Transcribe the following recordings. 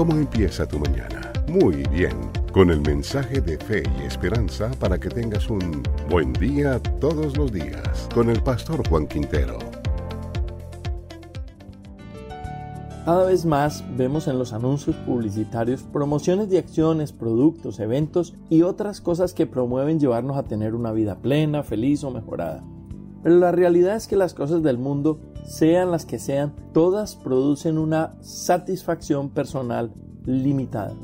¿Cómo empieza tu mañana? Muy bien, con el mensaje de fe y esperanza para que tengas un buen día todos los días con el pastor Juan Quintero. Cada vez más vemos en los anuncios publicitarios promociones de acciones, productos, eventos y otras cosas que promueven llevarnos a tener una vida plena, feliz o mejorada. Pero la realidad es que las cosas del mundo, sean las que sean, todas producen una satisfacción personal limitada.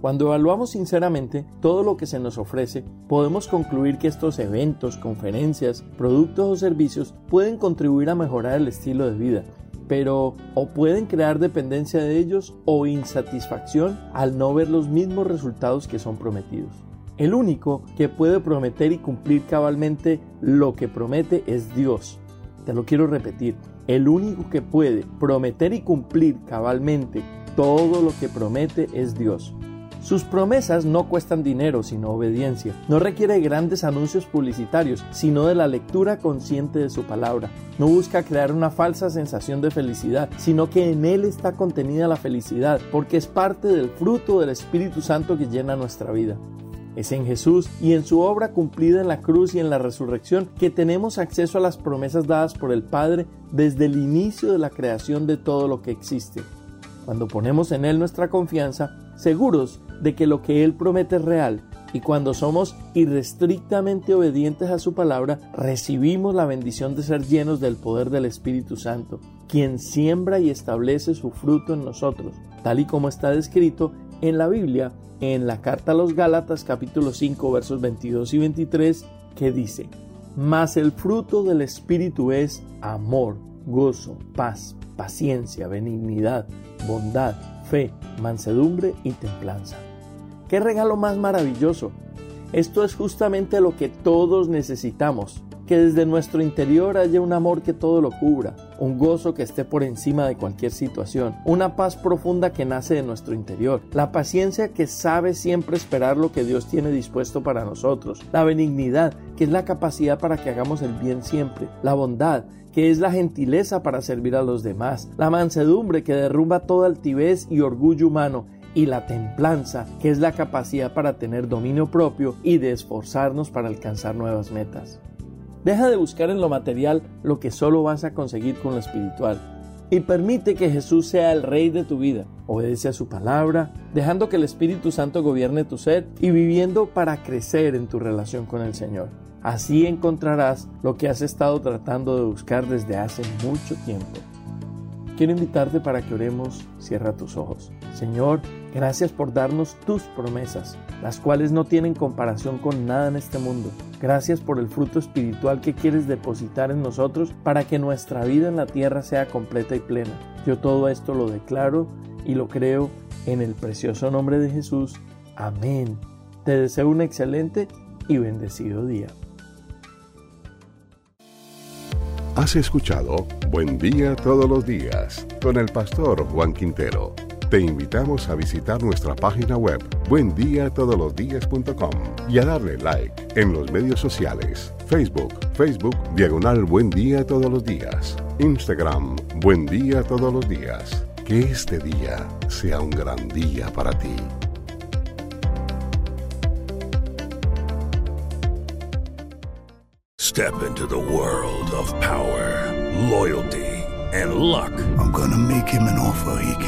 Cuando evaluamos sinceramente todo lo que se nos ofrece, podemos concluir que estos eventos, conferencias, productos o servicios pueden contribuir a mejorar el estilo de vida, pero o pueden crear dependencia de ellos o insatisfacción al no ver los mismos resultados que son prometidos. El único que puede prometer y cumplir cabalmente lo que promete es Dios. Te lo quiero repetir. El único que puede prometer y cumplir cabalmente todo lo que promete es Dios. Sus promesas no cuestan dinero, sino obediencia. No requiere grandes anuncios publicitarios, sino de la lectura consciente de su palabra. No busca crear una falsa sensación de felicidad, sino que en él está contenida la felicidad, porque es parte del fruto del Espíritu Santo que llena nuestra vida. Es en Jesús y en su obra cumplida en la cruz y en la resurrección que tenemos acceso a las promesas dadas por el Padre desde el inicio de la creación de todo lo que existe. Cuando ponemos en Él nuestra confianza, seguros de que lo que Él promete es real, y cuando somos irrestrictamente obedientes a su palabra, recibimos la bendición de ser llenos del poder del Espíritu Santo, quien siembra y establece su fruto en nosotros, tal y como está descrito en la Biblia en la carta a los Gálatas capítulo 5 versos 22 y 23 que dice, Mas el fruto del Espíritu es amor, gozo, paz, paciencia, benignidad, bondad, fe, mansedumbre y templanza. ¡Qué regalo más maravilloso! Esto es justamente lo que todos necesitamos que desde nuestro interior haya un amor que todo lo cubra, un gozo que esté por encima de cualquier situación, una paz profunda que nace de nuestro interior, la paciencia que sabe siempre esperar lo que Dios tiene dispuesto para nosotros, la benignidad que es la capacidad para que hagamos el bien siempre, la bondad que es la gentileza para servir a los demás, la mansedumbre que derrumba toda altivez y orgullo humano, y la templanza, que es la capacidad para tener dominio propio y de esforzarnos para alcanzar nuevas metas. Deja de buscar en lo material lo que solo vas a conseguir con lo espiritual y permite que Jesús sea el rey de tu vida. Obedece a su palabra, dejando que el Espíritu Santo gobierne tu ser y viviendo para crecer en tu relación con el Señor. Así encontrarás lo que has estado tratando de buscar desde hace mucho tiempo. Quiero invitarte para que oremos. Cierra tus ojos. Señor, gracias por darnos tus promesas, las cuales no tienen comparación con nada en este mundo. Gracias por el fruto espiritual que quieres depositar en nosotros para que nuestra vida en la tierra sea completa y plena. Yo todo esto lo declaro y lo creo en el precioso nombre de Jesús. Amén. Te deseo un excelente y bendecido día. Has escuchado Buen Día Todos los Días con el pastor Juan Quintero. Te invitamos a visitar nuestra página web buendiatodolosdias.com y a darle like en los medios sociales, Facebook, Facebook Diagonal Buen Día Todos los Días, Instagram Buen Día Todos los Días. Que este día sea un gran día para ti. Step into the world of power, loyalty, and luck. I'm gonna make him an offer he can't